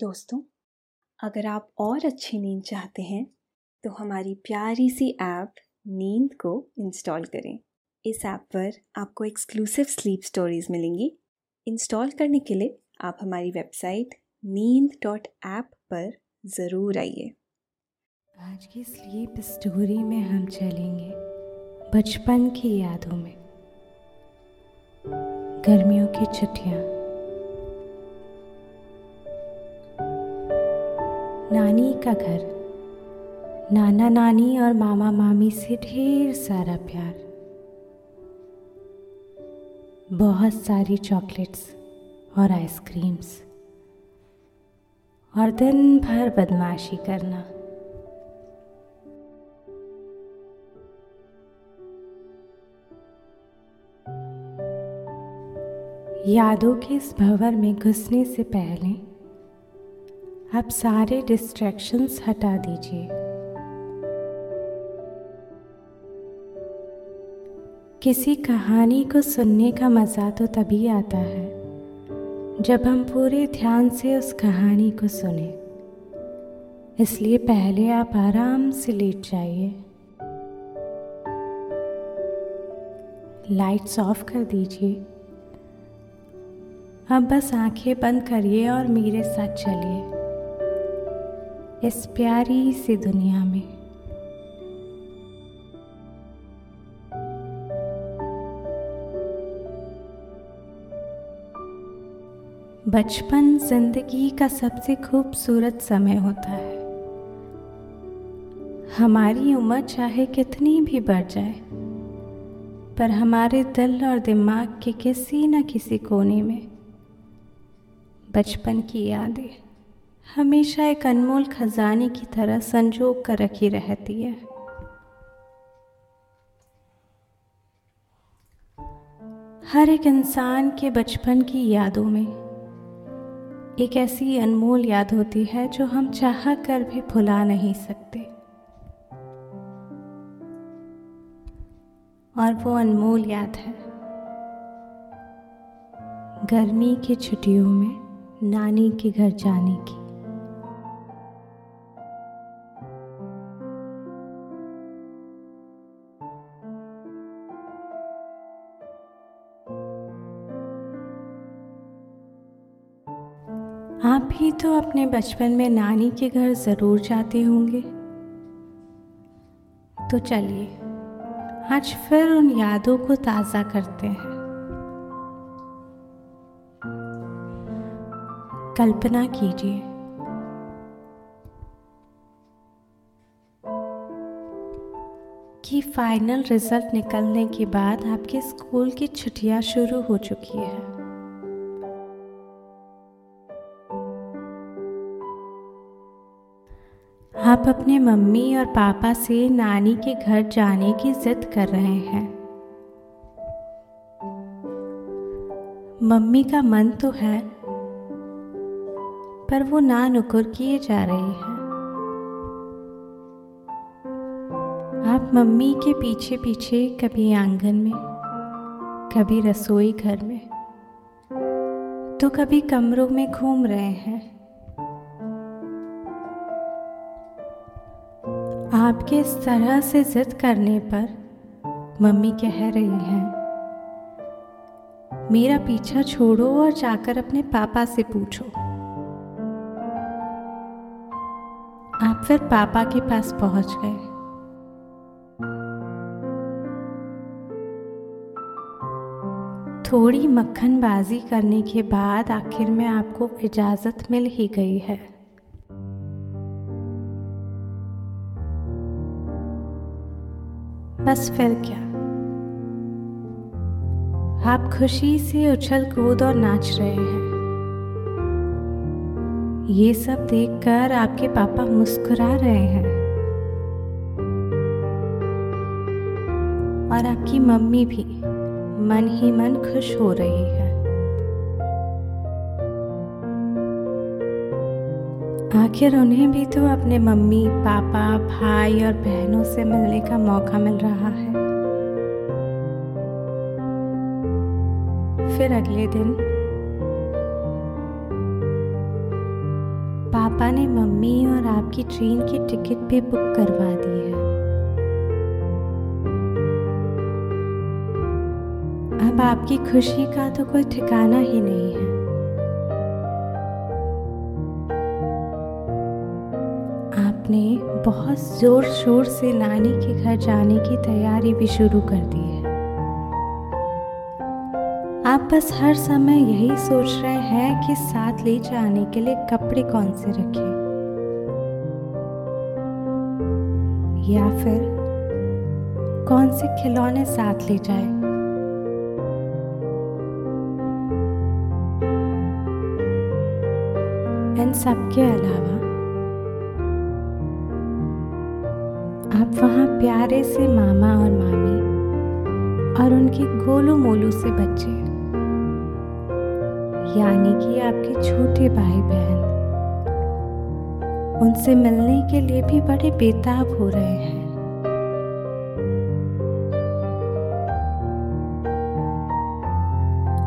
दोस्तों, अगर आप और अच्छी नींद चाहते हैं तो हमारी प्यारी सी ऐप नींद को इंस्टॉल करें। इस ऐप पर आपको एक्सक्लूसिव स्लीप स्टोरीज मिलेंगी। इंस्टॉल करने के लिए आप हमारी वेबसाइट नींद डॉट ऐप पर ज़रूर आइए। आज की स्लीप स्टोरी में हम चलेंगे बचपन की यादों में। गर्मियों की छुट्टियाँ। नानी का घर। नाना नानी और मामा मामी से ढेर सारा प्यार। बहुत सारी चॉकलेट्स और आइसक्रीम्स। और दिन भर बदमाशी करना। यादों के इस भंवर में घुसने से पहले आप सारे डिस्ट्रैक्शंस हटा दीजिए। किसी कहानी को सुनने का मज़ा तो तभी आता है, जब हम पूरे ध्यान से उस कहानी को सुने। इसलिए पहले आप आराम से लेट जाइए। लाइट्स ऑफ़ कर दीजिए। अब बस आँखें बंद करिए और मेरे साथ चलिए। इस प्यारी सी दुनिया में। बचपन ज़िंदगी का सबसे खूबसूरत समय होता है। हमारी उम्र चाहे कितनी भी बढ़ जाए, पर हमारे दिल और दिमाग के किसी न किसी कोने में बचपन की यादें हमेशा एक अनमोल खजाने की तरह संजो कर रखी रहती है। हर एक इंसान के बचपन की यादों में एक ऐसी अनमोल याद होती है जो हम चाह कर भी भुला नहीं सकते। और वो अनमोल याद है। गर्मी की छुट्टियों में नानी के घर जाने की। आप भी तो अपने बचपन में नानी के घर ज़रूर जाते होंगे। तो चलिए, आज फिर उन यादों को ताज़ा करते हैं। कल्पना कीजिए। कि फाइनल रिज़ल्ट निकलने के बाद आपके स्कूल की छुट्टियाँ शुरू हो चुकी है। आप अपने मम्मी और पापा से नानी के घर जाने की जिद कर रहे हैं। मम्मी का मन तो है, पर वो ना नुकुर किए जा रही है। आप मम्मी के पीछे पीछे कभी आँगन में, कभी रसोई घर में तो कभी कमरों में घूम रहे हैं। आपके इस तरह से जिद करने पर मम्मी कह रही हैं, मेरा पीछा छोड़ो और जाकर अपने पापा से पूछो। आप फिर पापा के पास पहुँच गए। थोड़ी मक्खनबाजी करने के बाद आखिर में आपको इजाज़त मिल ही गई है। बस फिर क्या? आप खुशी से उछल कूद और नाच रहे हैं। ये सब देखकर आपके पापा मुस्कुरा रहे हैं। और आपकी मम्मी भी मन ही मन खुश हो रही है। आखिर उन्हें भी तो अपने मम्मी, पापा, भाई और बहनों से मिलने का मौका मिल रहा है। फिर अगले दिन, पापा ने मम्मी और आपकी ट्रेन की टिकट भी बुक करवा दी है। अब आपकी खुशी का तो कोई ठिकाना ही नहीं है। आपने बहुत ज़ोर शोर से नानी के घर जाने की तैयारी भी शुरू कर दी है आप बस हर समय यही सोच रहे हैं कि साथ ले जाने के लिए कपड़े कौन से रखें या फिर कौन से खिलौने साथ ले जाएँ? इन सब के अलावा आप वहाँ प्यारे से मामा और मामी और उनके गोलू मोलू से बच्चे। यानी कि आपके छोटे भाई बहन। उनसे मिलने के लिए भी बड़े बेताब हो रहे हैं।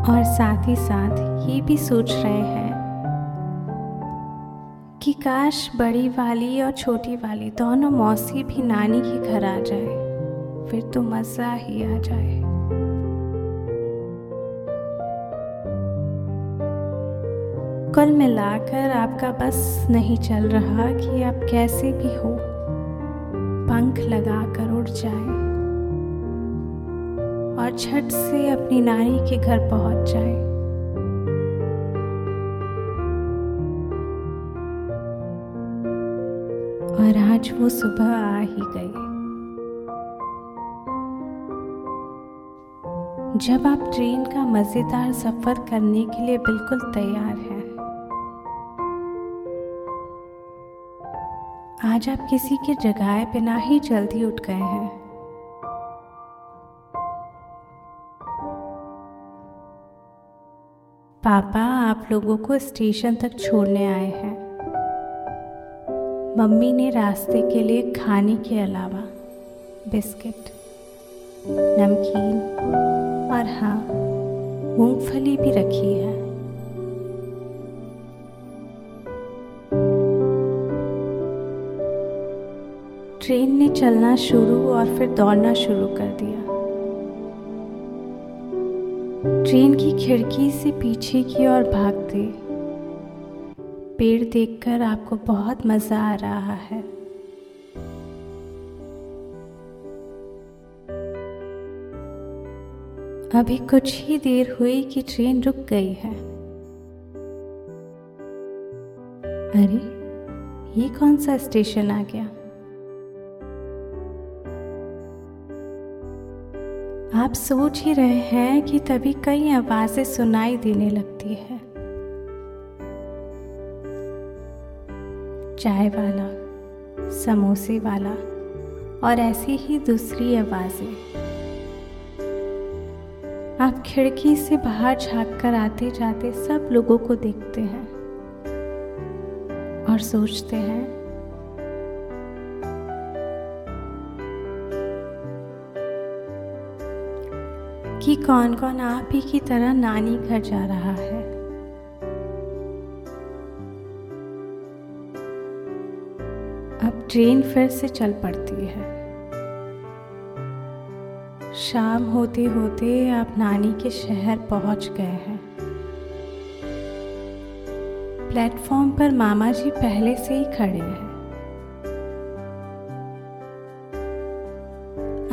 और साथ ही साथ ये भी सोच रहे हैं कि काश बड़ी वाली और छोटी वाली दोनों मौसी भी नानी के घर आ जाए, फिर तो मज़ा ही आ जाए। कुल मिलाकर आपका बस नहीं चल रहा कि आप कैसे भी हो, पंख लगाकर उड़ जाए और छठ से अपनी नानी के घर पहुँच जाए। आज वो सुबह आ ही गई। जब आप ट्रेन का मज़ेदार सफ़र करने के लिए बिल्कुल तैयार हैं, आज आप किसी के जगाए बिना ही जल्दी उठ गए हैं। पापा आप लोगों को स्टेशन तक छोड़ने आए हैं। मम्मी ने रास्ते के लिए खाने के अलावा बिस्किट, नमकीन और हाँ मूंगफली भी रखी है। ट्रेन ने चलना शुरू और फिर दौड़ना शुरू कर दिया। ट्रेन की खिड़की से पीछे की ओर भागते पेड़ देखकर आपको बहुत मज़ा आ रहा है। अभी कुछ ही देर हुई कि ट्रेन रुक गई है। अरे, ये कौन सा स्टेशन आ गया? आप सोच ही रहे हैं कि तभी कई आवाज़ें सुनाई देने लगती है। चाय वाला, समोसे वाला और ऐसी ही दूसरी आवाज़ें। आप खिड़की से बाहर झाँक कर आते जाते सब लोगों को देखते हैं और सोचते हैं, कि कौन कौन आप ही की तरह नानी घर जा रहा है। ट्रेन फिर से चल पड़ती है। शाम होते होते आप नानी के शहर पहुँच गए हैं। प्लेटफॉर्म पर मामा जी पहले से ही खड़े हैं।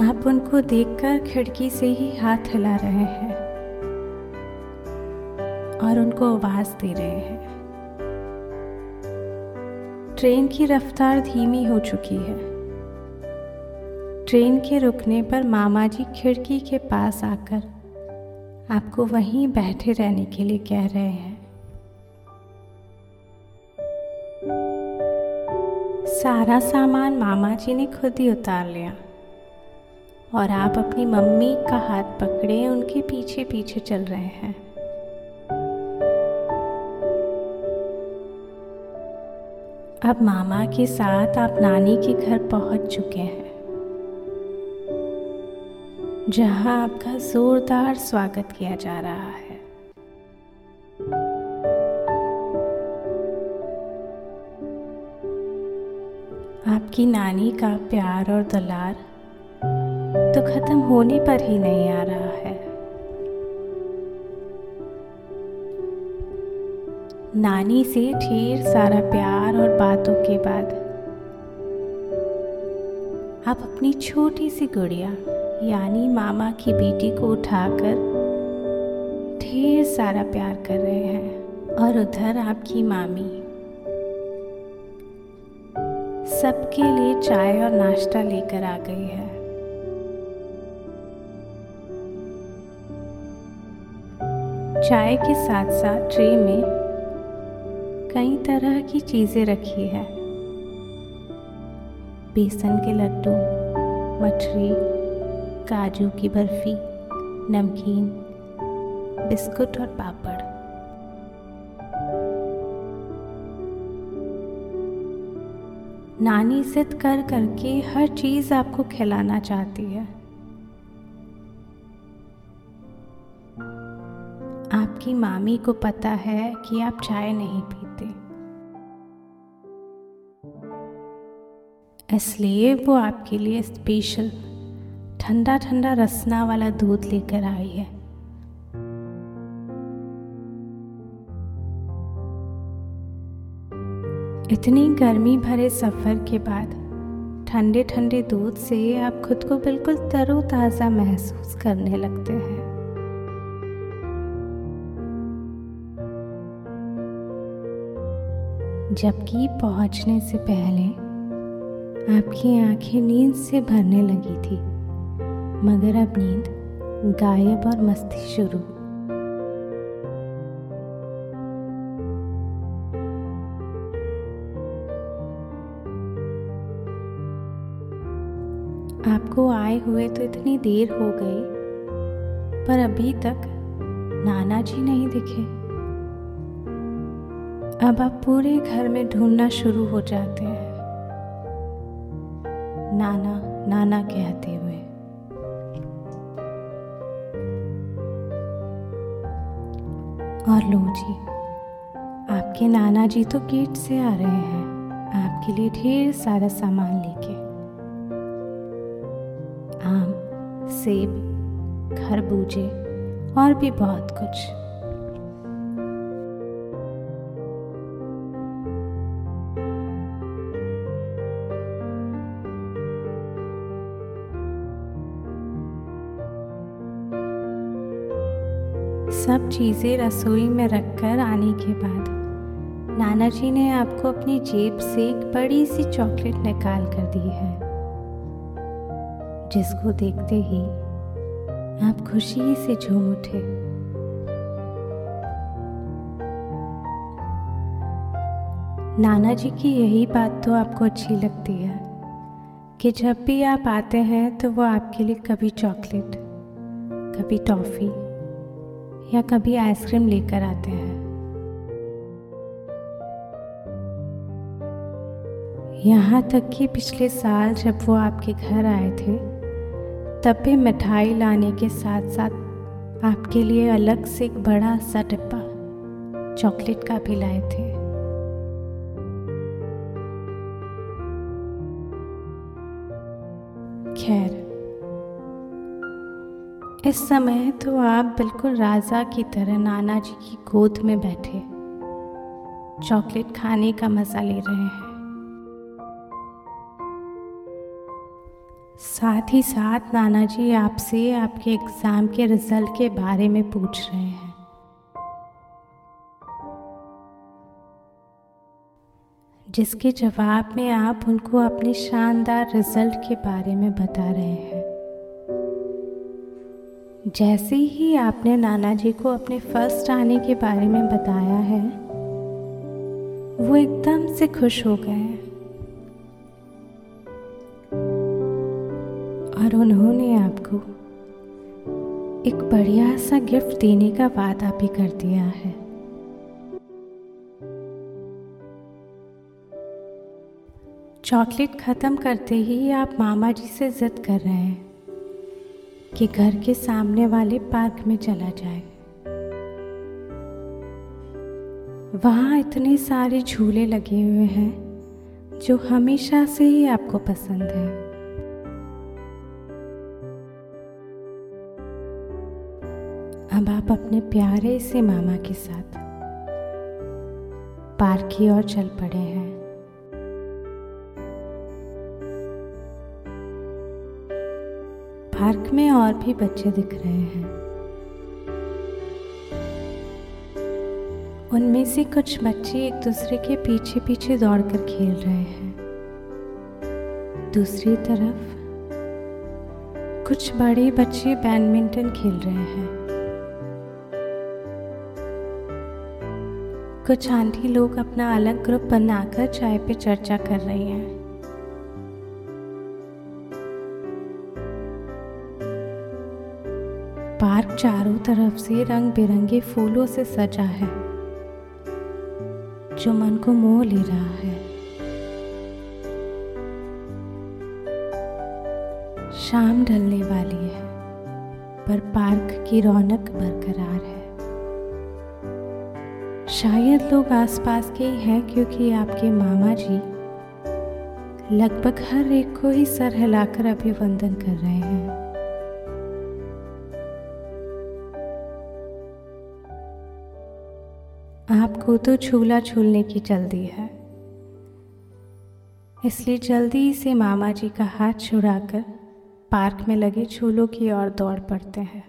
आप उनको देखकर खिड़की से ही हाथ हिला रहे हैं और उनको आवाज़ दे रहे हैं। ट्रेन की रफ्तार धीमी हो चुकी है। ट्रेन के रुकने पर मामा जी खिड़की के पास आकर आपको वहीं बैठे रहने के लिए कह रहे हैं। सारा सामान मामा जी ने खुद ही उतार लिया और आप अपनी मम्मी का हाथ पकड़े उनके पीछे पीछे चल रहे हैं। अब मामा के साथ आप नानी के घर पहुँच चुके हैं, जहाँ आपका जोरदार स्वागत किया जा रहा है। आपकी नानी का प्यार और दुलार तो ख़त्म होने पर ही नहीं आ रहा। नानी से ढेर सारा प्यार और बातों के बाद। आप अपनी छोटी सी गुड़िया, यानी मामा की बेटी को उठाकर ढेर सारा प्यार कर रहे हैं और उधर आपकी मामी। सबके लिए चाय और नाश्ता लेकर आ गई है। चाय के साथ साथ ट्रे में कई तरह की चीज़ें रखी है। बेसन के लड्डू मठरी काजू की बर्फ़ी, नमकीन, बिस्कुट और पापड़। नानी जिद कर करके हर चीज़ आपको खिलाना चाहती है। आपकी मामी को पता है कि आप चाय नहीं पीते इसलिए वो आपके लिए स्पेशल ठंडा ठंडा रसना वाला दूध लेकर आई है। इतनी गर्मी भरे सफ़र के बाद ठंडे ठंडे दूध से आप खुद को बिल्कुल तरोताज़ा महसूस करने लगते हैं। जबकि पहुँचने से पहले आपकी आँखें नींद से भरने लगी थी, मगर अब नींद गायब और मस्ती शुरू। आपको आए हुए तो इतनी देर हो गई, पर अभी तक नाना जी नहीं दिखे। अब आप पूरे घर में ढूंढना शुरू हो जाते हैं। नाना नाना कहते हुए। और लो जी, आपके नाना जी तो गेट से आ रहे हैं। आपके लिए ढेर सारा सामान लेके। आम, सेब, खरबूजे और भी बहुत कुछ। सब चीज़ें रसोई में रखकर आने के बाद नाना जी ने आपको अपनी जेब से एक बड़ी सी चॉकलेट निकाल कर दी है, जिसको देखते ही आप खुशी से झूम उठे। नाना जी की यही बात तो आपको अच्छी लगती है कि जब भी आप आते हैं तो वो आपके लिए कभी चॉकलेट, कभी टॉफ़ी या कभी आइसक्रीम लेकर आते हैं। यहाँ तक कि पिछले साल जब वो आपके घर आए थे, तब भी मिठाई लाने के साथ साथ आपके लिए अलग से एक बड़ा सा डिब्बा चॉकलेट का भी लाए थे। खैर इस समय तो आप बिल्कुल राजा की तरह नाना जी की गोद में बैठे, चॉकलेट खाने का मज़ा ले रहे हैं। साथ ही साथ नाना जी आपसे आपके एग्ज़ाम के रिज़ल्ट के बारे में पूछ रहे हैं। जिसके जवाब में आप उनको अपने शानदार रिज़ल्ट के बारे में बता रहे हैं। जैसे ही आपने नाना जी को अपने फ़र्स्ट आने के बारे में बताया है, वो एकदम से खुश हो गए। और उन्होंने आपको एक बढ़िया सा गिफ्ट देने का वादा भी कर दिया है। चॉकलेट ख़त्म करते ही आप मामा जी से ज़िद कर रहे हैं। कि घर के सामने वाले पार्क में चला जाए। वहाँ इतने सारे झूले लगे हुए हैं, जो हमेशा से ही आपको पसंद है। अब आप अपने प्यारे से मामा के साथ पार्क की ओर चल पड़े हैं। पार्क में और भी बच्चे दिख रहे हैं। उनमें से कुछ बच्चे एक दूसरे के पीछे पीछे दौड़कर खेल रहे हैं। दूसरी तरफ़, कुछ बड़े बच्चे बैडमिंटन खेल रहे हैं। कुछ आंटी लोग अपना अलग ग्रुप बनाकर चाय पे चर्चा कर रही हैं। पार्क चारों तरफ़ से रंग बिरंगे फूलों से सजा है, जो मन को मोह ले रहा है। शाम ढलने वाली है, पर पार्क की रौनक बरकरार है। शायद लोग आसपास के ही हैं क्योंकि आपके मामा जी लगभग हर एक को ही सर हिलाकर अभिवंदन कर रहे हैं। आपको तो झूला झूलने की जल्दी है। इसलिए जल्दी से मामा जी का हाथ छुड़ाकर पार्क में लगे झूलों की ओर दौड़ पड़ते हैं।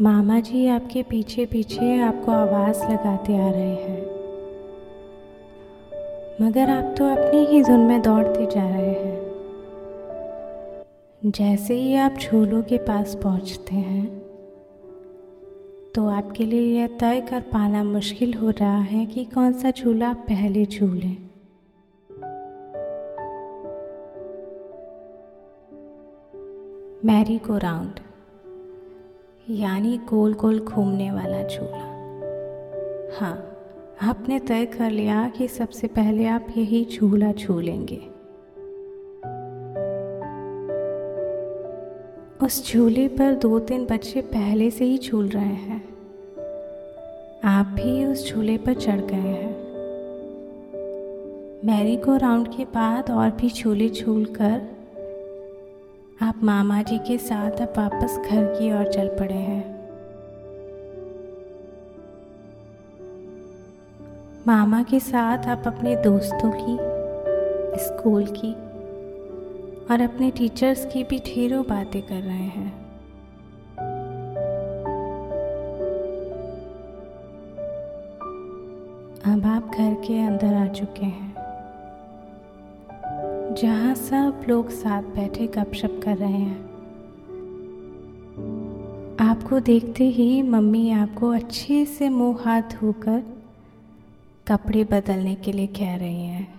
मामा जी आपके पीछे पीछे आपको आवाज़ लगाते आ रहे हैं। मगर आप तो अपनी ही धुन में दौड़ते जा रहे हैं। जैसे ही आप झूलों के पास पहुँचते हैं तो आपके लिए यह तय कर पाना मुश्किल हो रहा है कि कौन सा झूला आप पहले झूलें। मैरी को राउंड, यानी गोल गोल घूमने वाला झूला। हाँ आपने तय कर लिया कि सबसे पहले आप यही झूला झूलेंगे। उस झूले पर दो तीन बच्चे पहले से ही झूल रहे हैं। आप भी उस झूले पर चढ़ गए हैं। मैरी को राउंड के बाद और भी झूले झूल कर आप मामा जी के साथ अब वापस घर की ओर चल पड़े हैं। मामा के साथ आप अपने दोस्तों की, स्कूल की और अपने टीचर्स की भी ढेरों बातें कर रहे हैं। अब आप घर के अंदर आ चुके हैं, जहाँ सब लोग साथ बैठे गपशप कर रहे हैं। आपको देखते ही मम्मी आपको अच्छे से मुँह हाथ धोकर कपड़े बदलने के लिए कह रही हैं।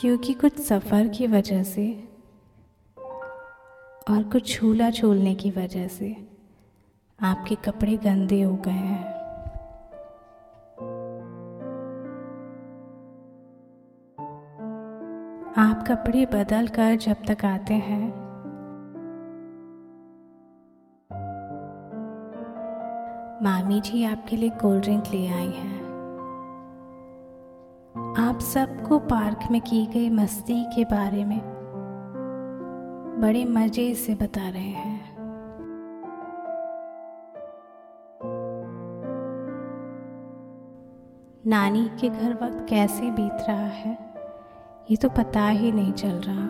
क्योंकि कुछ सफ़र की वजह से और कुछ झूला झूलने की वजह से आपके कपड़े गंदे हो गए हैं। आप कपड़े बदल कर जब तक आते हैं, मामी जी आपके लिए कोल्ड ड्रिंक ले आई हैं। सबको पार्क में की गई मस्ती के बारे में बड़े मज़े से बता रहे हैं। नानी के घर वक्त कैसे बीत रहा है, ये तो पता ही नहीं चल रहा।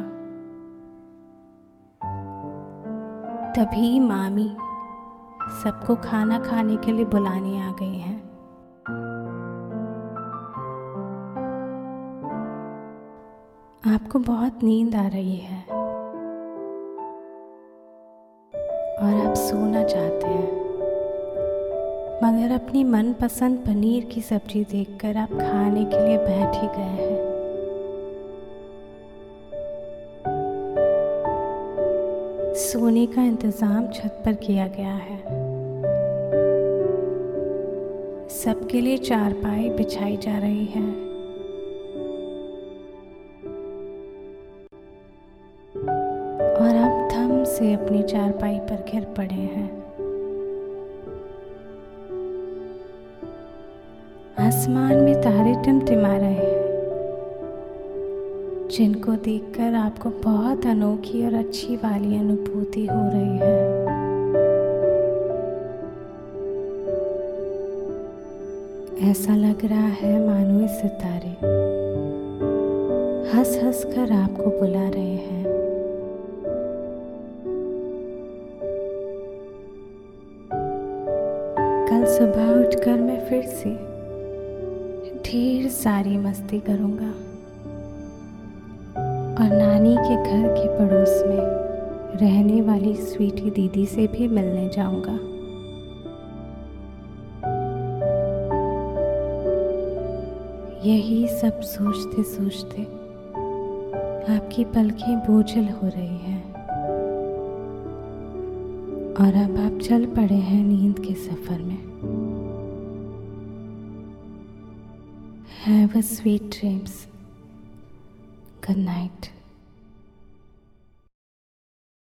तभी मामी सबको खाना खाने के लिए बुलाने आ गई हैं। आपको बहुत नींद आ रही है। और आप सोना चाहते हैं। मगर अपनी मनपसंद पनीर की सब्ज़ी देखकर आप खाने के लिए बैठ ही गए हैं। सोने का इंतज़ाम छत पर किया गया है। सबके लिए चारपाई बिछाई जा रही है। से अपनी चारपाई पर गिर पड़े हैं। आसमान में तारे टिमटिमा रहे हैं। जिनको देखकर आपको बहुत अनोखी और अच्छी वाली अनुभूति हो रही है। ऐसा लग रहा है मानो सितारे हंस हंस कर आपको बुला रहे हैं। सुबह उठकर मैं फिर से ढेर सारी मस्ती करूँगा। और नानी के घर के पड़ोस में रहने वाली स्वीटी दीदी से भी मिलने जाऊँगा। यही सब सोचते सोचते आपकी पलकें बोझल हो रही हैं। और अब आप चल पड़े हैं नींद के सफ़र में। Have a sweet dreams. Good night.